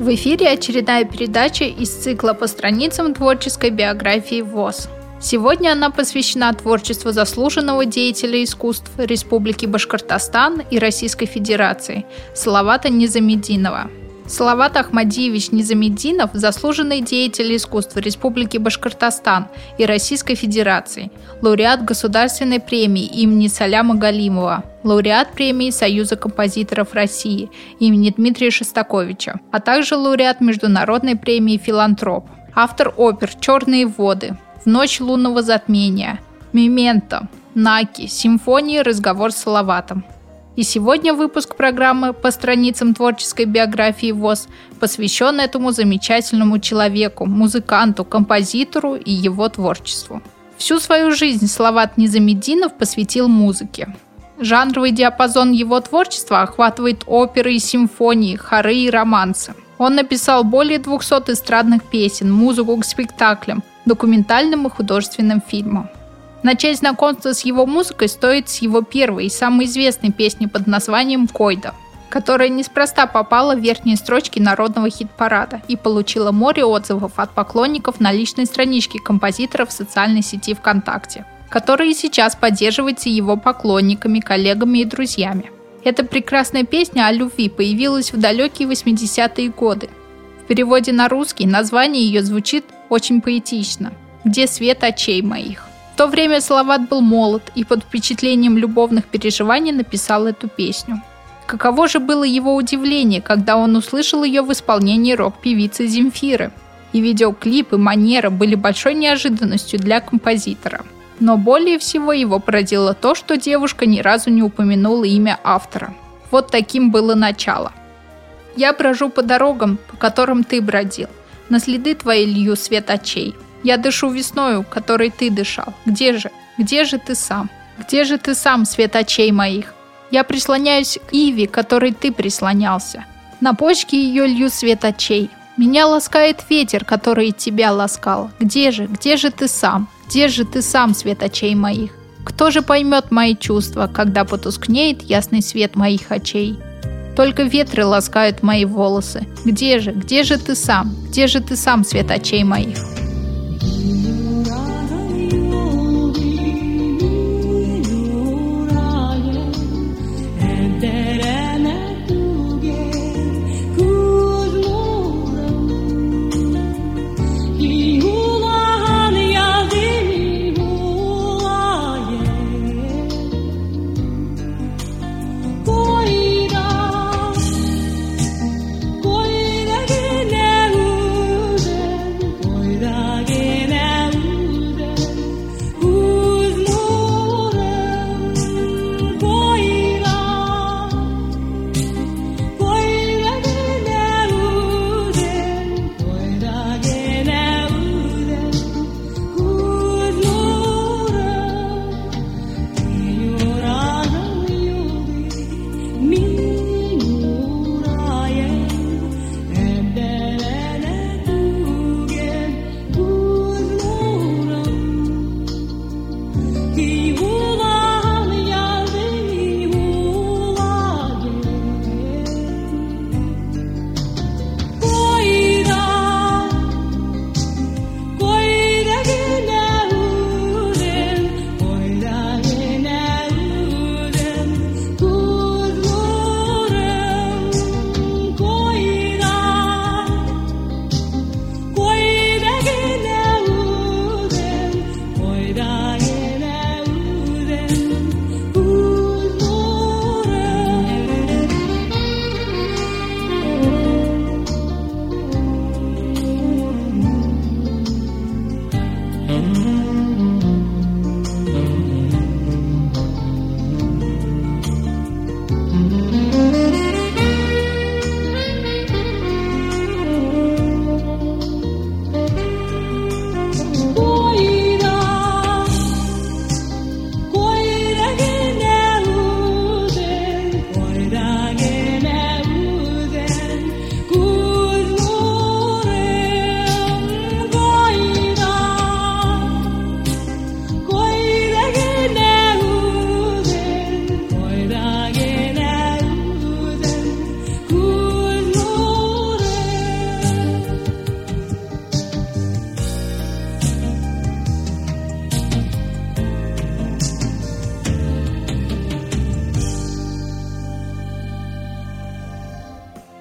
В эфире очередная передача из цикла по страницам творческой биографии ВОЗ. Сегодня она посвящена творчеству заслуженного деятеля искусств Республики Башкортостан и Российской Федерации Салавата Низамединова – Салават Ахмадиевич Низамеддинов – заслуженный деятель искусства Республики Башкортостан и Российской Федерации, лауреат Государственной премии имени Саляма Галимова, лауреат премии Союза композиторов России имени Дмитрия Шостаковича, а также лауреат Международной премии «Филантроп», автор опер «Черные воды», «В ночь лунного затмения», «Мементо», «Наки», «Симфонии», «Разговор с Салаватом». И сегодня выпуск программы по страницам творческой биографии ВОЗ посвящен этому замечательному человеку, музыканту, композитору и его творчеству. Всю свою жизнь Салават Низамединов посвятил музыке. Жанровый диапазон его творчества охватывает оперы и симфонии, хоры и романсы. Он написал более 200 эстрадных песен, музыку к спектаклям, документальным и художественным фильмам. Начать знакомство с его музыкой стоит с его первой и самой известной песни под названием «Койда», которая неспроста попала в верхние строчки народного хит-парада и получила море отзывов от поклонников на личной страничке композитора в социальной сети ВКонтакте, которая и сейчас поддерживается его поклонниками, коллегами и друзьями. Эта прекрасная песня о любви появилась в далекие 80-е годы. В переводе на русский название ее звучит очень поэтично «Где свет очей моих?». То время Салават был молод и под впечатлением любовных переживаний написал эту песню. Каково же было его удивление, когда он услышал ее в исполнении рок-певицы Земфиры. И видеоклип, и манера были большой неожиданностью для композитора. Но более всего его поразило то, что девушка ни разу не упомянула имя автора. Вот таким было начало. «Я брожу по дорогам, по которым ты бродил. На следы твои лью свет очей. Я дышу весною, которой ты дышал. Где же? Где же ты сам? Где же ты сам, свет очей моих? Я прислоняюсь к Иве, которой ты прислонялся. На почке ее лью свет очей. Меня ласкает ветер, который тебя ласкал. Где же, где же ты сам? Где же ты сам, свет очей моих? Кто же поймет мои чувства, когда потускнеет ясный свет моих очей? Только ветры ласкают мои волосы. Где же, где же ты сам? Где же ты сам, свет очей моих?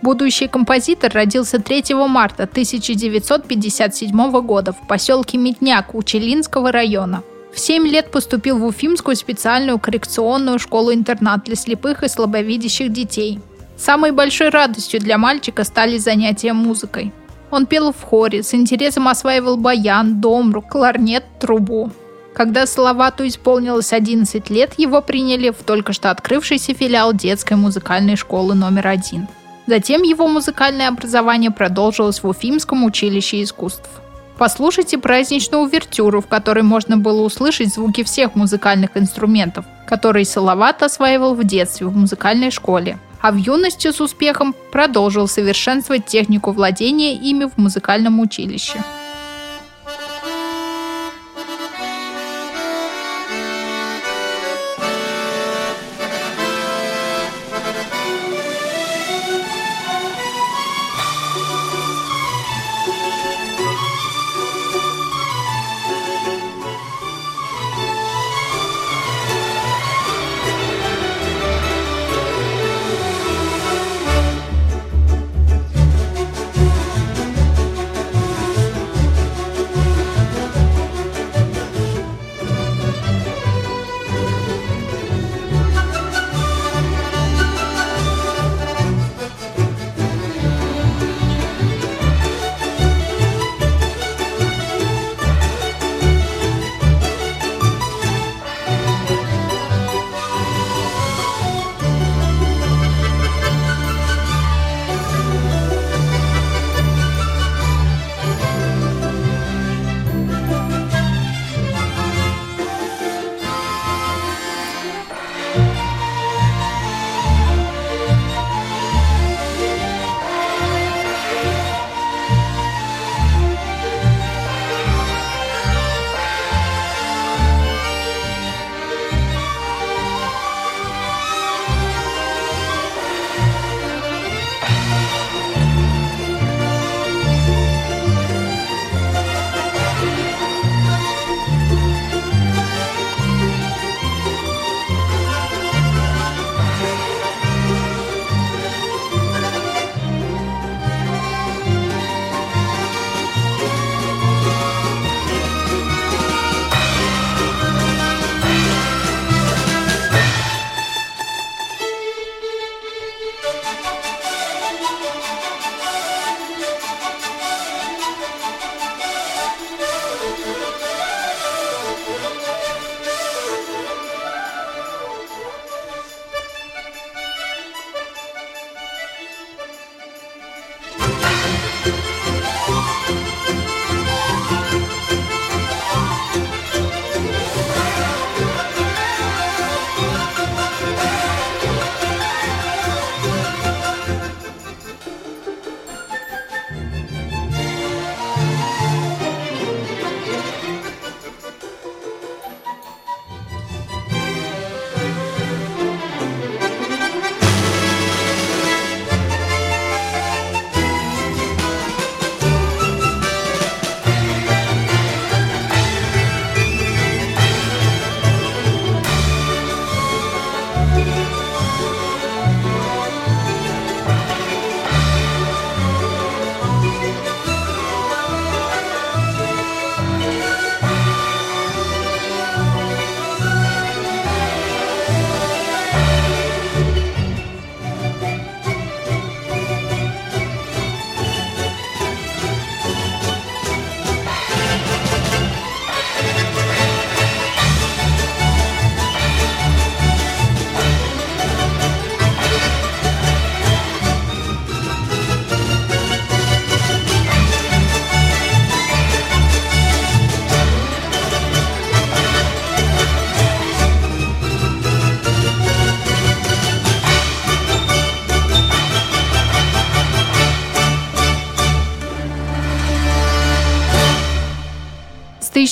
Будущий композитор родился 3 марта 1957 года в поселке Метняк Учелинского района. В 7 лет поступил в Уфимскую специальную коррекционную школу-интернат для слепых и слабовидящих детей. Самой большой радостью для мальчика стали занятия музыкой. Он пел в хоре, с интересом осваивал баян, домру, кларнет, трубу. Когда Салавату исполнилось 11 лет, его приняли в только что открывшийся филиал детской музыкальной школы номер один. Затем его музыкальное образование продолжилось в Уфимском училище искусств. Послушайте праздничную увертюру, в которой можно было услышать звуки всех музыкальных инструментов, которые Салават осваивал в детстве в музыкальной школе – а в юности с успехом продолжил совершенствовать технику владения ими в музыкальном училище.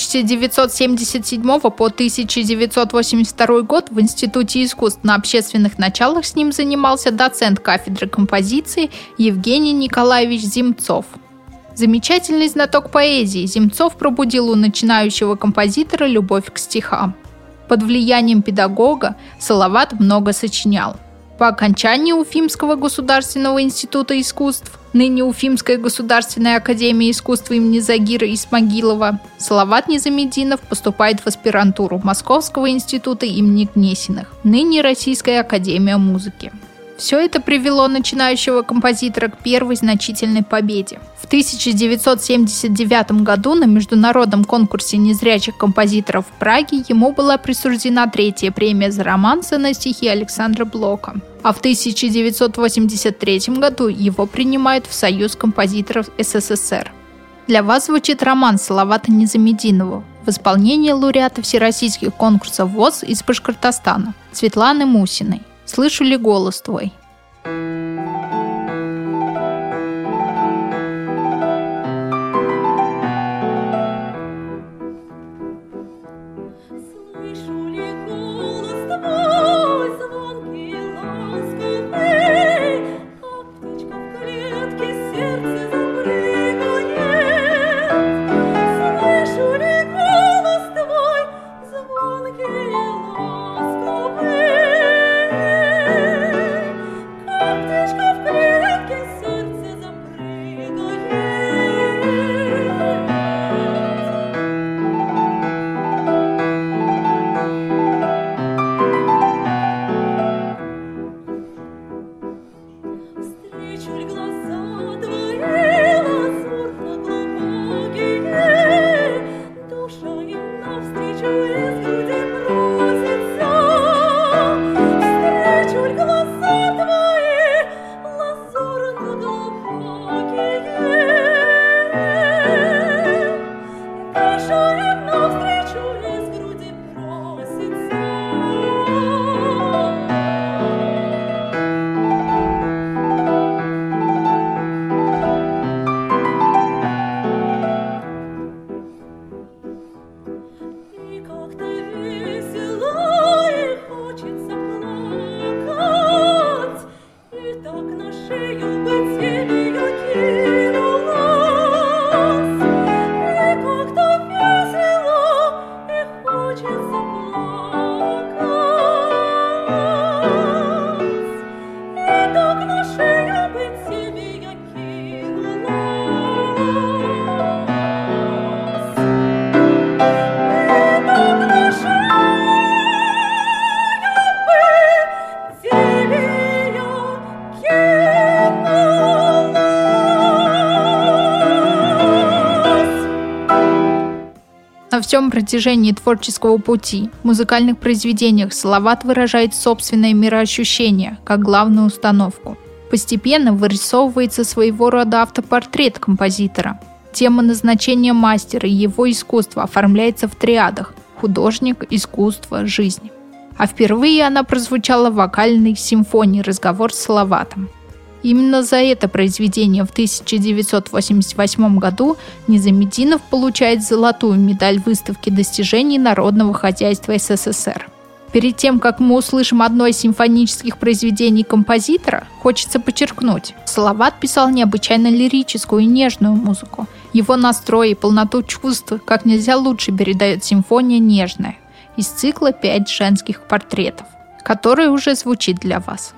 1977 по 1982 год в Институте искусств на общественных началах с ним занимался доцент кафедры композиции Евгений Николаевич Земцов. Замечательный знаток поэзии, Земцов пробудил у начинающего композитора любовь к стихам. Под влиянием педагога Салават много сочинял. По окончании Уфимского государственного института искусств, ныне Уфимская государственная академия искусств имени Загира Исмагилова, Салават Низамединов поступает в аспирантуру Московского института имени Гнесиных, ныне Российская академия музыки. Все это привело начинающего композитора к первой значительной победе. В 1979 году на международном конкурсе незрячих композиторов в Праге ему была присуждена третья премия за романсы на стихи Александра Блока. А в 1983 году его принимают в Союз композиторов СССР. Для вас звучит роман Салавата Незамединова в исполнении лауреата всероссийских конкурсов ВОЗ из Башкортостана Светланы Мусиной. Слышу ли голос твой? На всем протяжении творческого пути в музыкальных произведениях Салават выражает собственное мироощущение как главную установку. Постепенно вырисовывается своего рода автопортрет композитора. Тема назначения мастера и его искусства оформляется в триадах – художник, искусство, жизнь. А впервые она прозвучала в вокальной симфонии «Разговор с Салаватом». Именно за это произведение в 1988 году Низамединов получает золотую медаль выставки достижений народного хозяйства СССР. Перед тем, как мы услышим одно из симфонических произведений композитора, хочется подчеркнуть, Салават писал необычайно лирическую и нежную музыку. Его настрой и полноту чувств как нельзя лучше передает симфония «Нежная» из цикла «Пять женских портретов», который уже звучит для вас.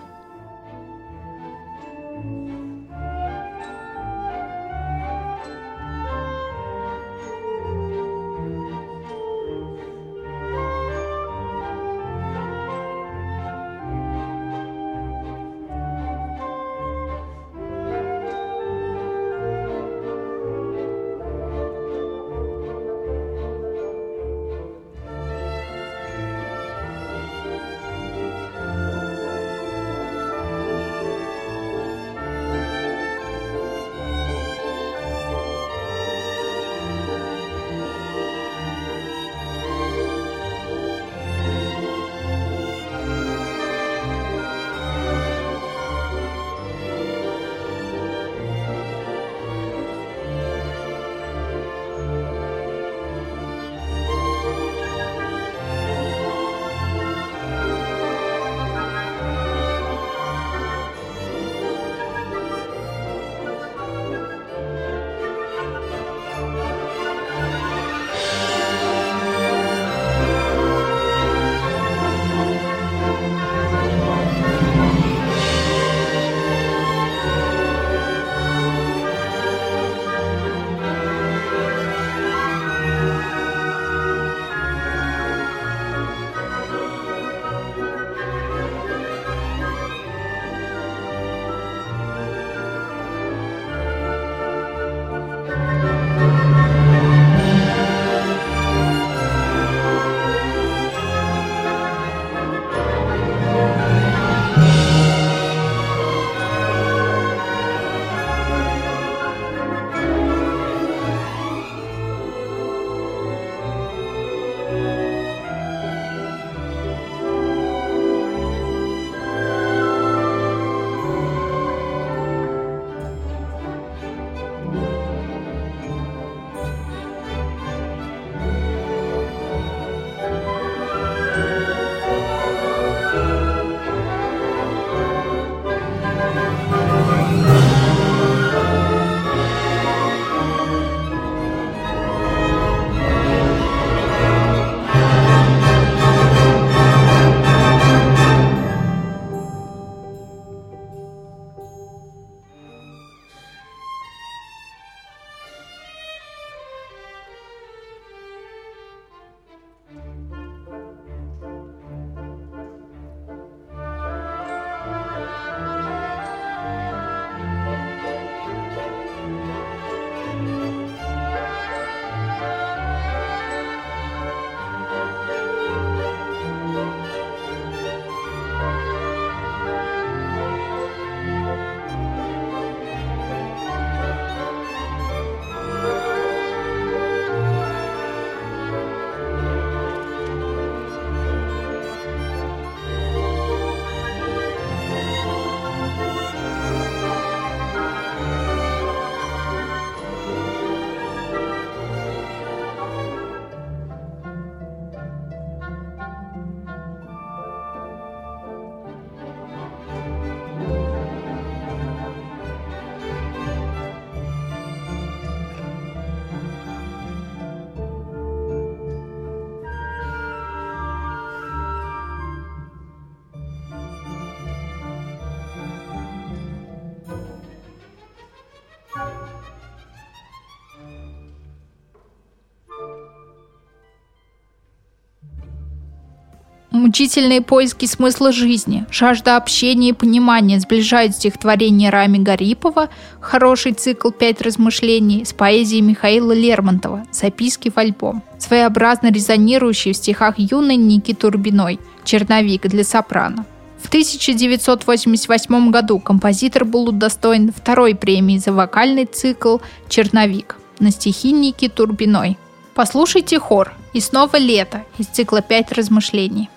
Мучительные поиски смысла жизни, жажда общения и понимания сближают стихотворение Рами Гарипова, хороший цикл «Пять размышлений» с поэзией Михаила Лермонтова «Записки в альбом», своеобразно резонирующий в стихах юной Ники Турбиной «Черновик для сопрано». В 1988 году композитор был удостоен второй премии за вокальный цикл «Черновик» на стихи Ники Турбиной. Послушайте хор «И снова лето» из цикла «Пять размышлений».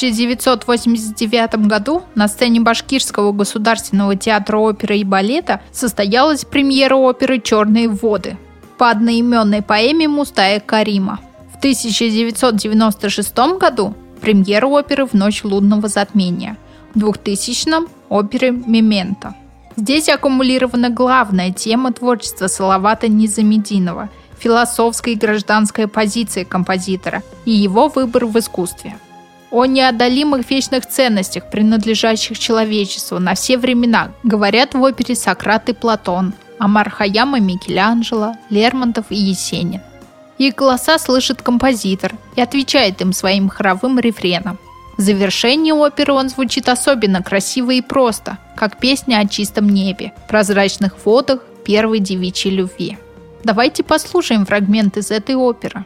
1989 году на сцене Башкирского государственного театра оперы и балета состоялась премьера оперы «Черные воды» по одноименной поэме Мустая Карима. В 1996 году премьера оперы «В ночь лунного затмения», в 2000-м – оперы «Мементо». Здесь аккумулирована главная тема творчества Салавата Низамединова – философская и гражданская позиция композитора и его выбор в искусстве – о неодолимых вечных ценностях, принадлежащих человечеству на все времена, говорят в опере Сократ и Платон, Амар Хаяма и Микеланджело, Лермонтов и Есенин. Их голоса слышит композитор и отвечает им своим хоровым рефреном. В завершении оперы он звучит особенно красиво и просто, как песня о чистом небе, прозрачных водах первой девичьей любви. Давайте послушаем фрагмент из этой оперы.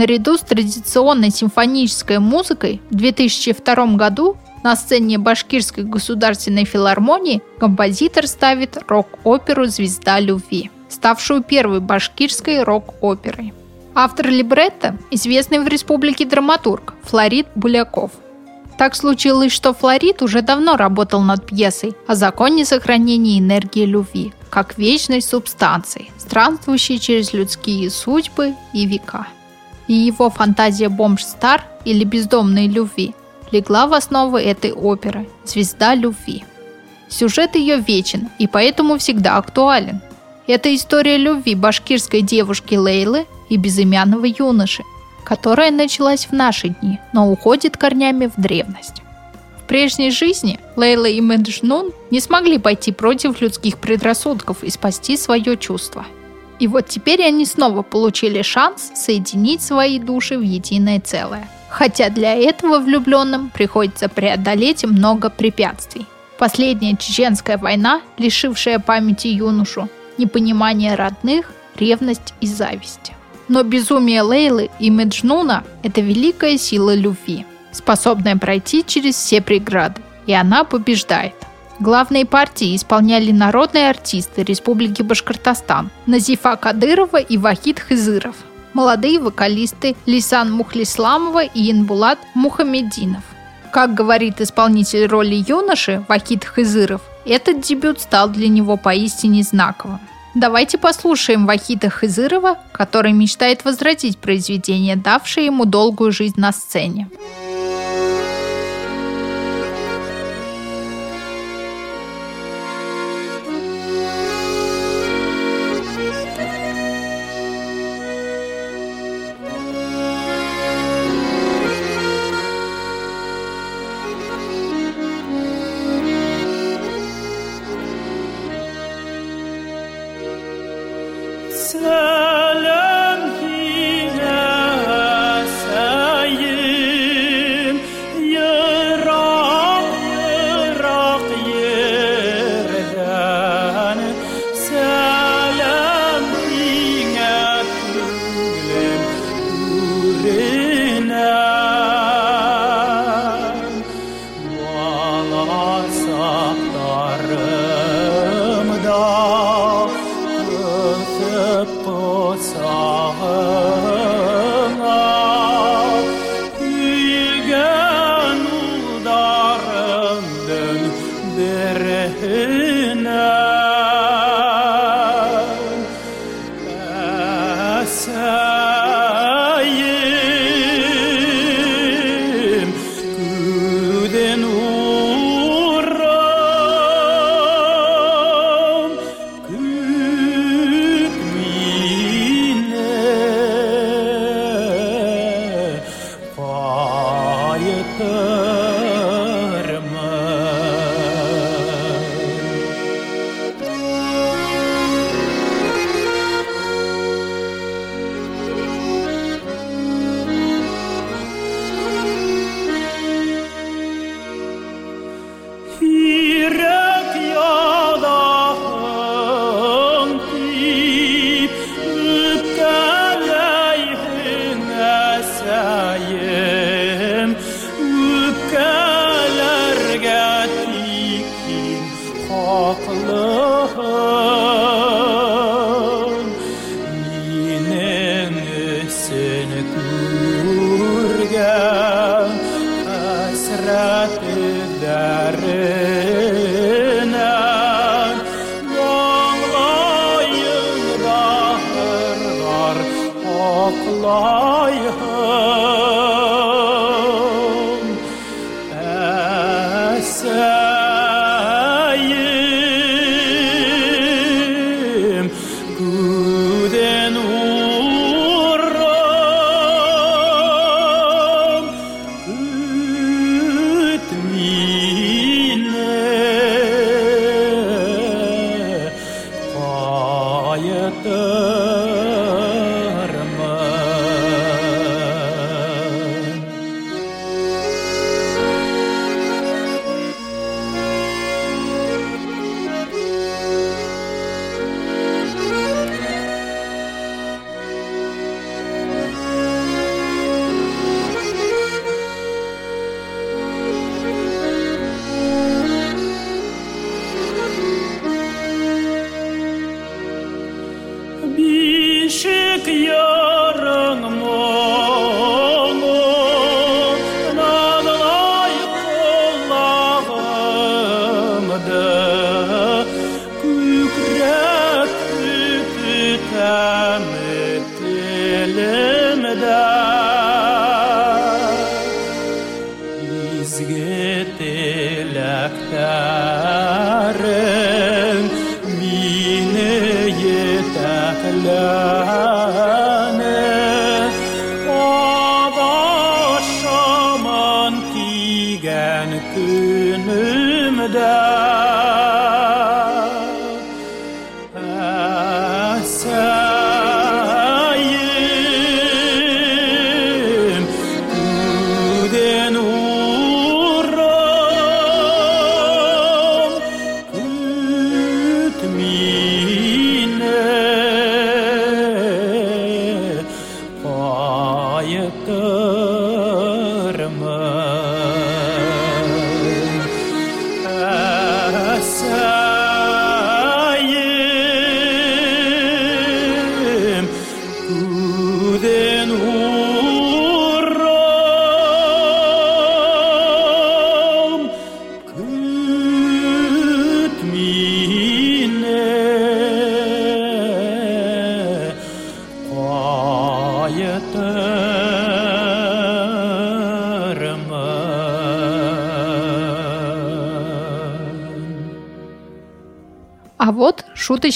Наряду с традиционной симфонической музыкой в 2002 году на сцене Башкирской государственной филармонии композитор ставит рок-оперу «Звезда любви», ставшую первой башкирской рок-оперой. Автор либретто – известный в республике драматург Флорид Буляков. Так случилось, что Флорид уже давно работал над пьесой о законе сохранения энергии любви, как вечной субстанции, странствующей через людские судьбы и века. И его фантазия «Бомж Стар» или «Бездомные любви» легла в основу этой оперы «Звезда любви». Сюжет ее вечен и поэтому всегда актуален. Это история любви башкирской девушки Лейлы и безымянного юноши, которая началась в наши дни, но уходит корнями в древность. В прежней жизни Лейла и Меджнун не смогли пойти против людских предрассудков и спасти свое чувство. И вот теперь они снова получили шанс соединить свои души в единое целое. Хотя для этого влюбленным приходится преодолеть много препятствий. Последняя чеченская война, лишившая памяти юношу, непонимание родных, ревность и зависть. Но безумие Лейлы и Меджнуна – это великая сила любви, способная пройти через все преграды, и она побеждает. Главные партии исполняли народные артисты Республики Башкортостан Назифа Кадырова и Вахид Хызыров, молодые вокалисты Лисан Мухлисламова и Инбулат Мухамединов. Как говорит исполнитель роли юноши Вахид Хызыров, этот дебют стал для него поистине знаковым. Давайте послушаем Вахита Хызырова, который мечтает возвратить произведение, давшее ему долгую жизнь на сцене.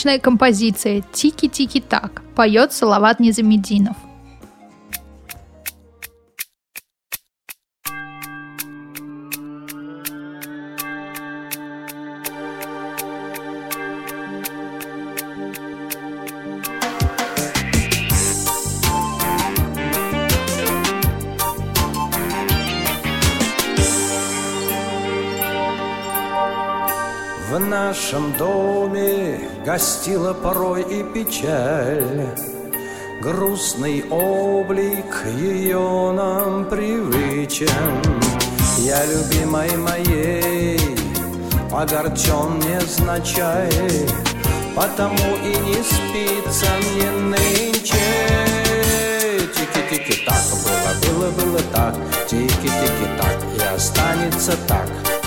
Шуточная композиция «Тики-тики-так» поет Салават Незамединов. Нашем доме гостила порой и печаль. Грустный облик ее нам привычен. Я любимой моей огорчен незначай Потому и не спится мне нынче. Тики-тики так, было, было, было так. Тики-тики так, и останется так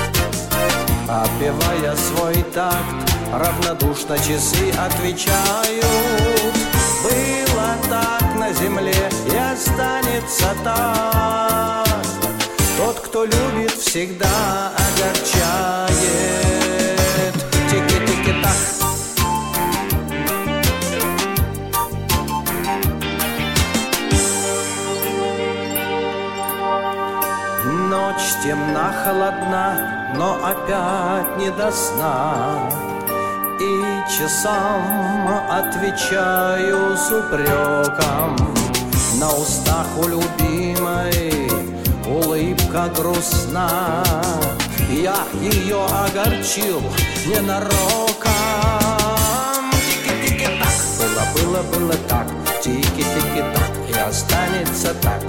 Отпевая свой такт, равнодушно часы отвечают Было так на земле и останется так. Тот, кто любит, всегда огорчает темна, холодна, но опять не до сна. И часам отвечаю с упреком. На устах у любимой улыбка грустна. Я ее огорчил ненароком. Тики-тики-так, было, было, было так. Тики-тики-так, и останется так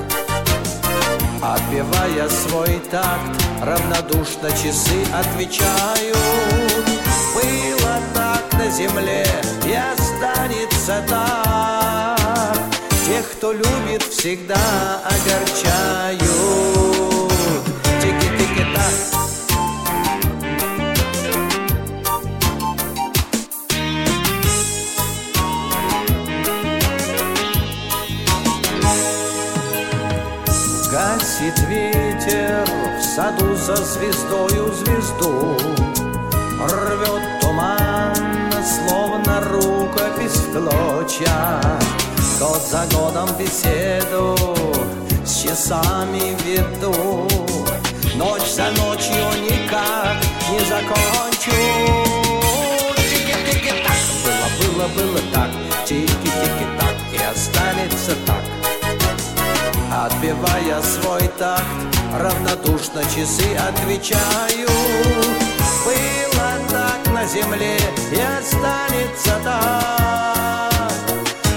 Отбивая свой такт, равнодушно часы отвечают. Было так на земле и останется так. Тех, кто любит, всегда огорчают саду за звездою звезду. Рвет туман, словно рукопись в клочья. Год за годом беседу с часами веду. Ночь за ночью никак не закончу. Тики-тики-так, было, было, было так. Тики-тики-так, и останется так Отбивая свой такт, равнодушно часы отвечаю. Было так на земле и останется так.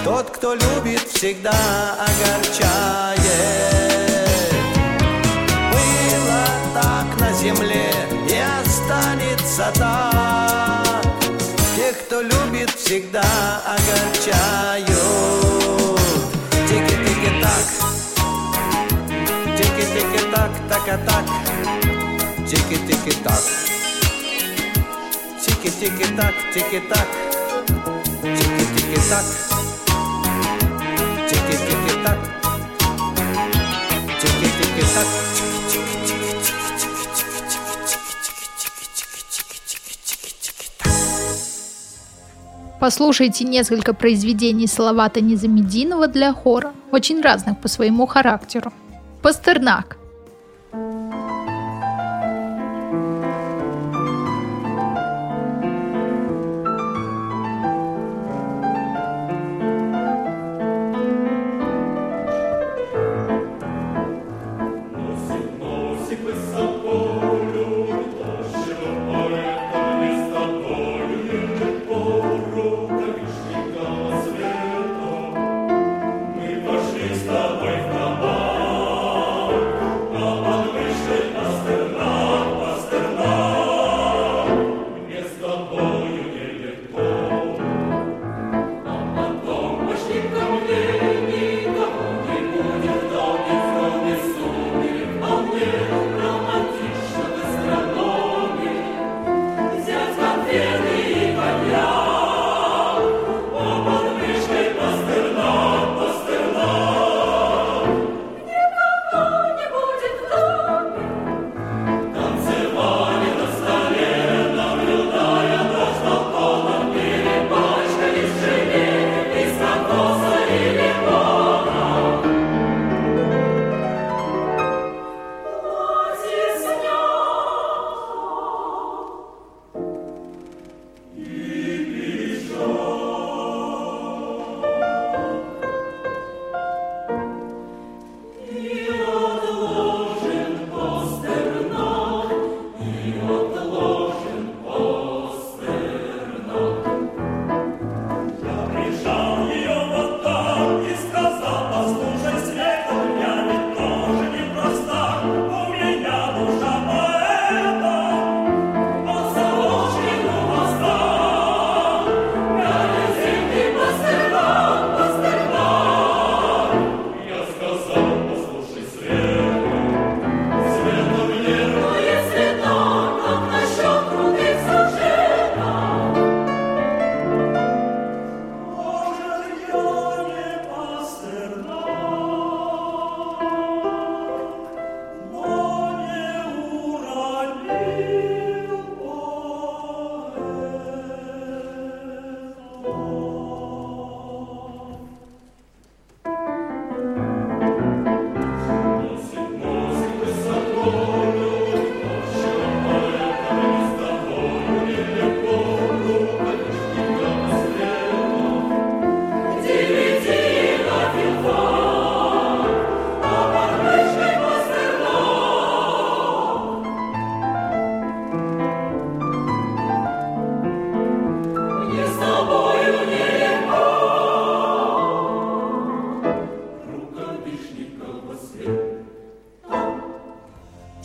Тот, кто любит, всегда огорчает. Было так на земле и останется так. Тех, кто любит, всегда огорчают так, тики-тики-так. Тики-тики-так, тики-так, тики-тики-так. Тики-тики-так, тики-тики-так. Послушайте несколько произведений Салавата Незамединова для хора, очень разных по своему характеру. Пастернак.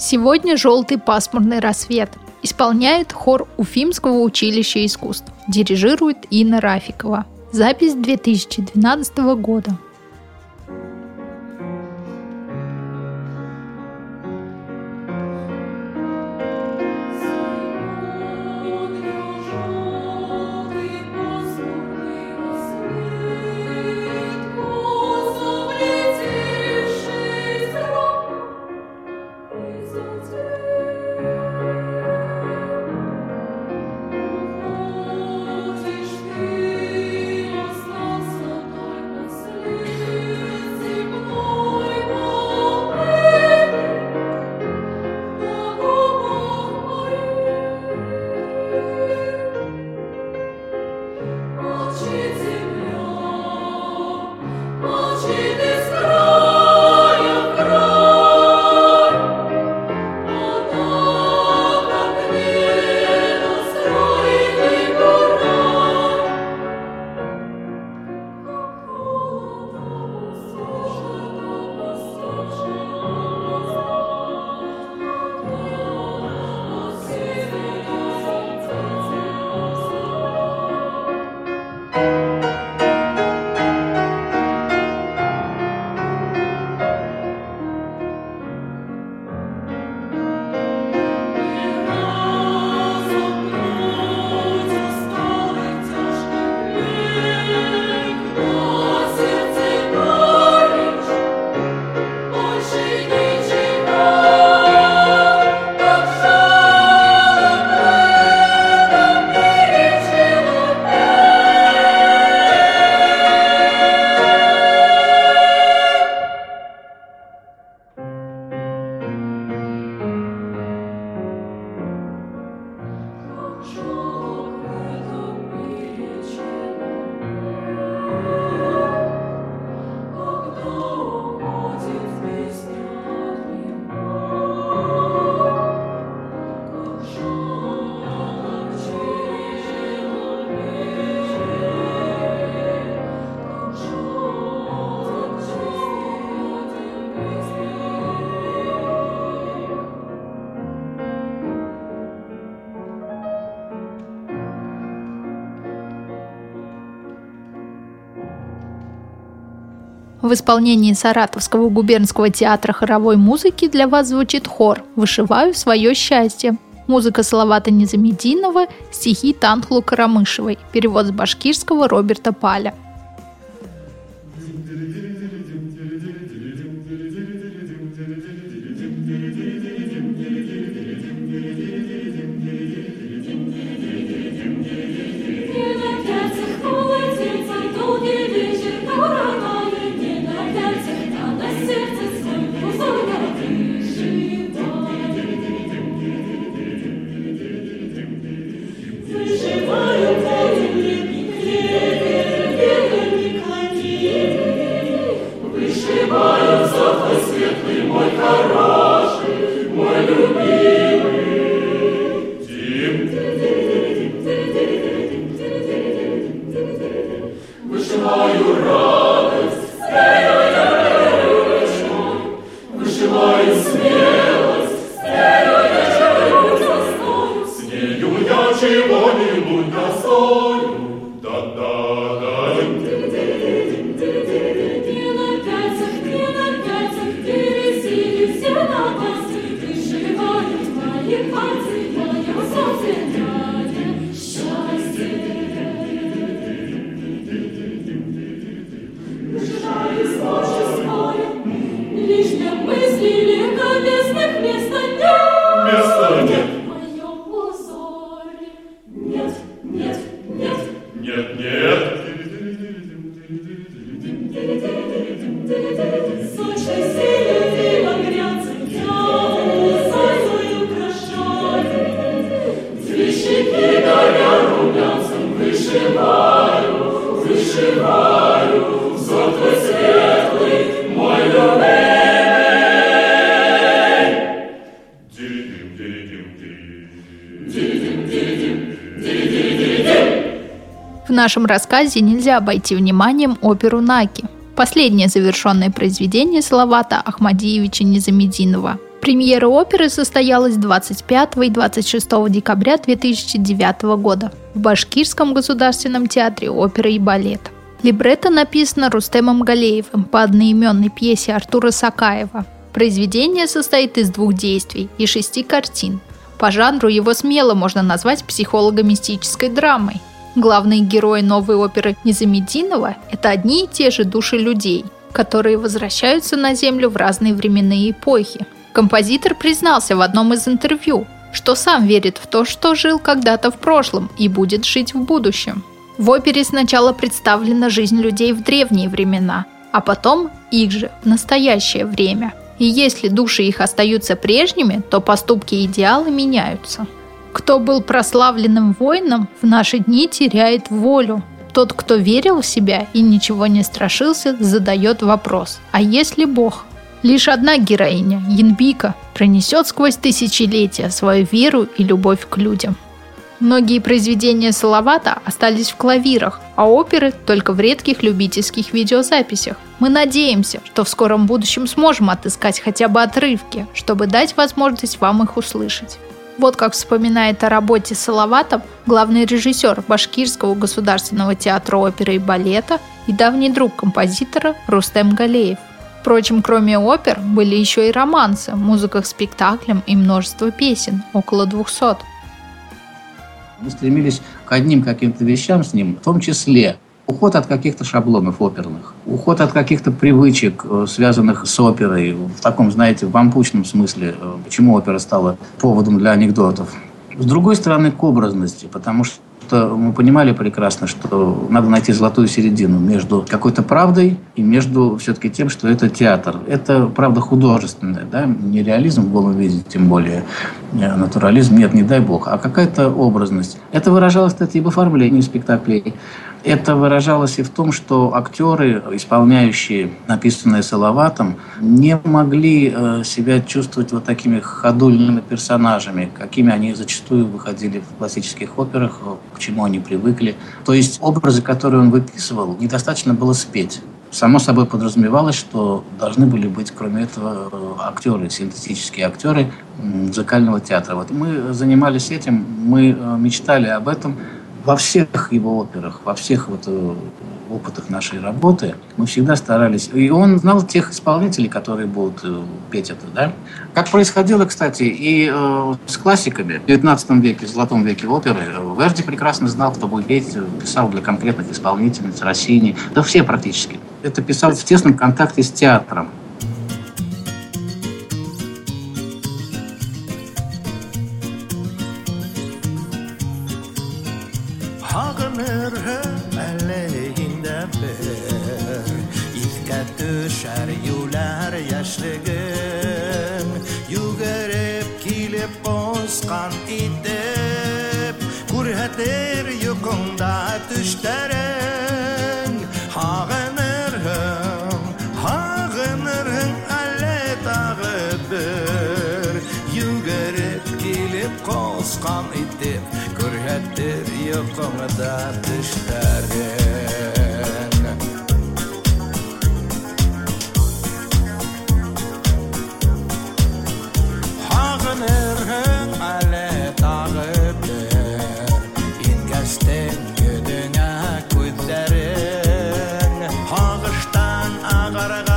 Сегодня «Желтый пасмурный рассвет» исполняет хор Уфимского училища искусств. Дирижирует Инна Рафикова. Запись 2012 года. В исполнении Саратовского губернского театра хоровой музыки для вас звучит хор «Вышиваю свое счастье». Музыка Салавата Незамединова, стихи Танхлу Карамышевой, перевод с башкирского Роберта Паля – В нашем рассказе нельзя обойти вниманием оперу «Наки», последнее завершенное произведение Салавата Ахмадиевича Незамединова. Премьера оперы состоялась 25 и 26 декабря 2009 года в Башкирском государственном театре оперы и балета. Либретто написано Рустемом Галеевым по одноименной пьесе Артура Сакаева. Произведение состоит из двух действий и шести картин. По жанру его смело можно назвать психолого-мистической драмой. Главные герои новой оперы Незамединова – это одни и те же души людей, которые возвращаются на Землю в разные временные эпохи. Композитор признался в одном из интервью, что сам верит в то, что жил когда-то в прошлом и будет жить в будущем. В опере сначала представлена жизнь людей в древние времена, а потом их же в настоящее время. И если души их остаются прежними, то поступки и идеалы меняются. Кто был прославленным воином, в наши дни теряет волю. Тот, кто верил в себя и ничего не страшился, задает вопрос «А если Бог?» Лишь одна героиня, Янбика, пронесет сквозь тысячелетия свою веру и любовь к людям. Многие произведения Салавата остались в клавирах, а оперы только в редких любительских видеозаписях. Мы надеемся, что в скором будущем сможем отыскать хотя бы отрывки, чтобы дать возможность вам их услышать. Вот как вспоминает о работе Салаватов главный режиссер Башкирского государственного театра оперы и балета и давний друг композитора Рустем Галеев. Впрочем, кроме опер, были еще и романсы, музыка к спектаклям и множество песен, около 200. Мы стремились к одним каким-то вещам с ним, в том числе Уход от каких-то шаблонов оперных, уход от каких-то привычек, э, связанных с оперой, в таком, знаете, вампучном смысле, э, почему опера стала поводом для анекдотов. С другой стороны, к образности, потому что что мы понимали прекрасно, что надо найти золотую середину между какой-то правдой и между все-таки тем, что это театр. Это правда художественная, да, не реализм в голом виде, тем более э, натурализм, нет, не дай бог, а какая-то образность. Это выражалось, кстати, и в оформлении спектаклей. Это выражалось и в том, что актеры, исполняющие написанное Салаватом, не могли э, себя чувствовать вот такими ходульными персонажами, какими они зачастую выходили в классических операх, к чему они привыкли. То есть образы, которые он выписывал, недостаточно было спеть. Само собой подразумевалось, что должны были быть, кроме этого, э, актеры, синтетические актеры музыкального театра. Вот мы занимались этим, мы э, мечтали об этом, во всех его операх, во всех вот, э, опытах нашей работы мы всегда старались... И он знал тех исполнителей, которые будут э, петь это, да? Как происходило, кстати, и э, с классиками. В 19 веке, в золотом веке оперы, Верди прекрасно знал, кто будет петь, писал для конкретных исполнительниц, Россини, да все практически. Это писал в тесном контакте с театром. gara gara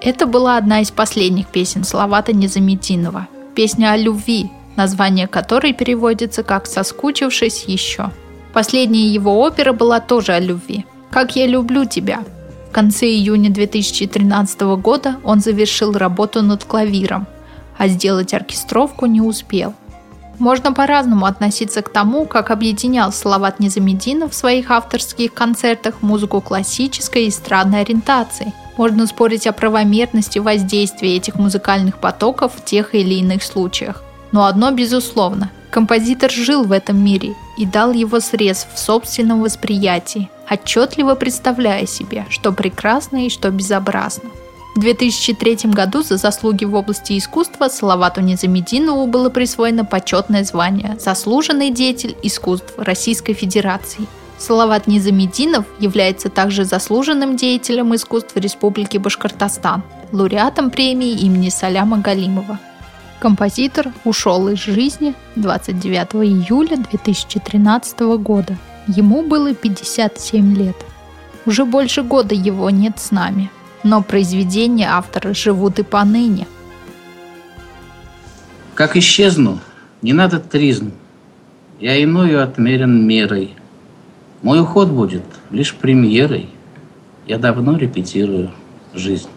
Это была одна из последних песен Салавата Незаметинова. Песня о любви, название которой переводится как «соскучившись еще». Последняя его опера была тоже о любви. «Как я люблю тебя». В конце июня 2013 года он завершил работу над клавиром, а сделать оркестровку не успел. Можно по-разному относиться к тому, как объединял Салават Незамединов в своих авторских концертах музыку классической и эстрадной ориентации – можно спорить о правомерности воздействия этих музыкальных потоков в тех или иных случаях. Но одно безусловно – композитор жил в этом мире и дал его срез в собственном восприятии, отчетливо представляя себе, что прекрасно и что безобразно. В 2003 году за заслуги в области искусства Салавату Незамединову было присвоено почетное звание «Заслуженный деятель искусств Российской Федерации», Салават Низамединов является также заслуженным деятелем искусств Республики Башкортостан, лауреатом премии имени Саляма Галимова. Композитор ушел из жизни 29 июля 2013 года. Ему было 57 лет. Уже больше года его нет с нами, но произведения автора живут и поныне. Как исчезну, не надо тризн. Я иною отмерен мерой – мой уход будет лишь премьерой. Я давно репетирую жизнь.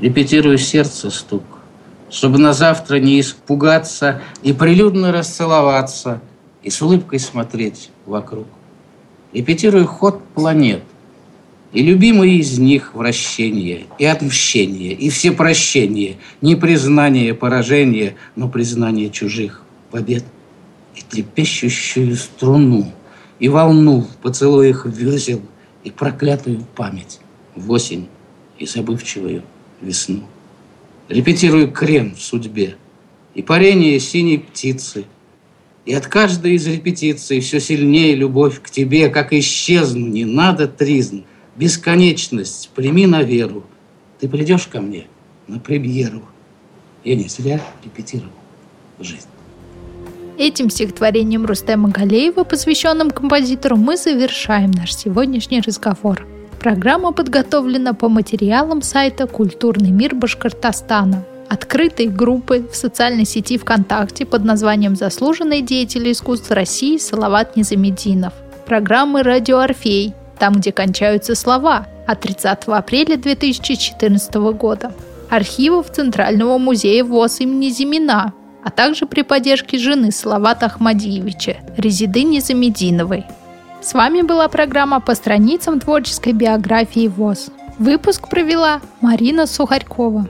Репетирую сердце стук, чтобы на завтра не испугаться и прилюдно расцеловаться, и с улыбкой смотреть вокруг. Репетирую ход планет. И любимые из них вращение, и отмщение, и все прощения, не признание поражения, но признание чужих побед, и трепещущую струну, и волну в поцелуях весел, и проклятую память в осень, и забывчивую весну. Репетирую крем в судьбе, и парение синей птицы, и от каждой из репетиций все сильнее любовь к тебе, как исчезну, не надо тризн, бесконечность прими на веру. Ты придешь ко мне на премьеру. Я не зря репетировал жизнь. Этим стихотворением Рустема Галеева, посвященным композитору, мы завершаем наш сегодняшний разговор. Программа подготовлена по материалам сайта «Культурный мир Башкортостана», открытой группы в социальной сети ВКонтакте под названием «Заслуженные деятели искусств России Салават Незамединов», программы «Радио Орфей», там, где кончаются слова, от 30 апреля 2014 года, архивов Центрального музея ВОЗ имени Зимина, а также при поддержке жены Салавата Ахмадиевича, Резиды Незамединовой. С вами была программа по страницам творческой биографии ВОЗ. Выпуск провела Марина Сухарькова.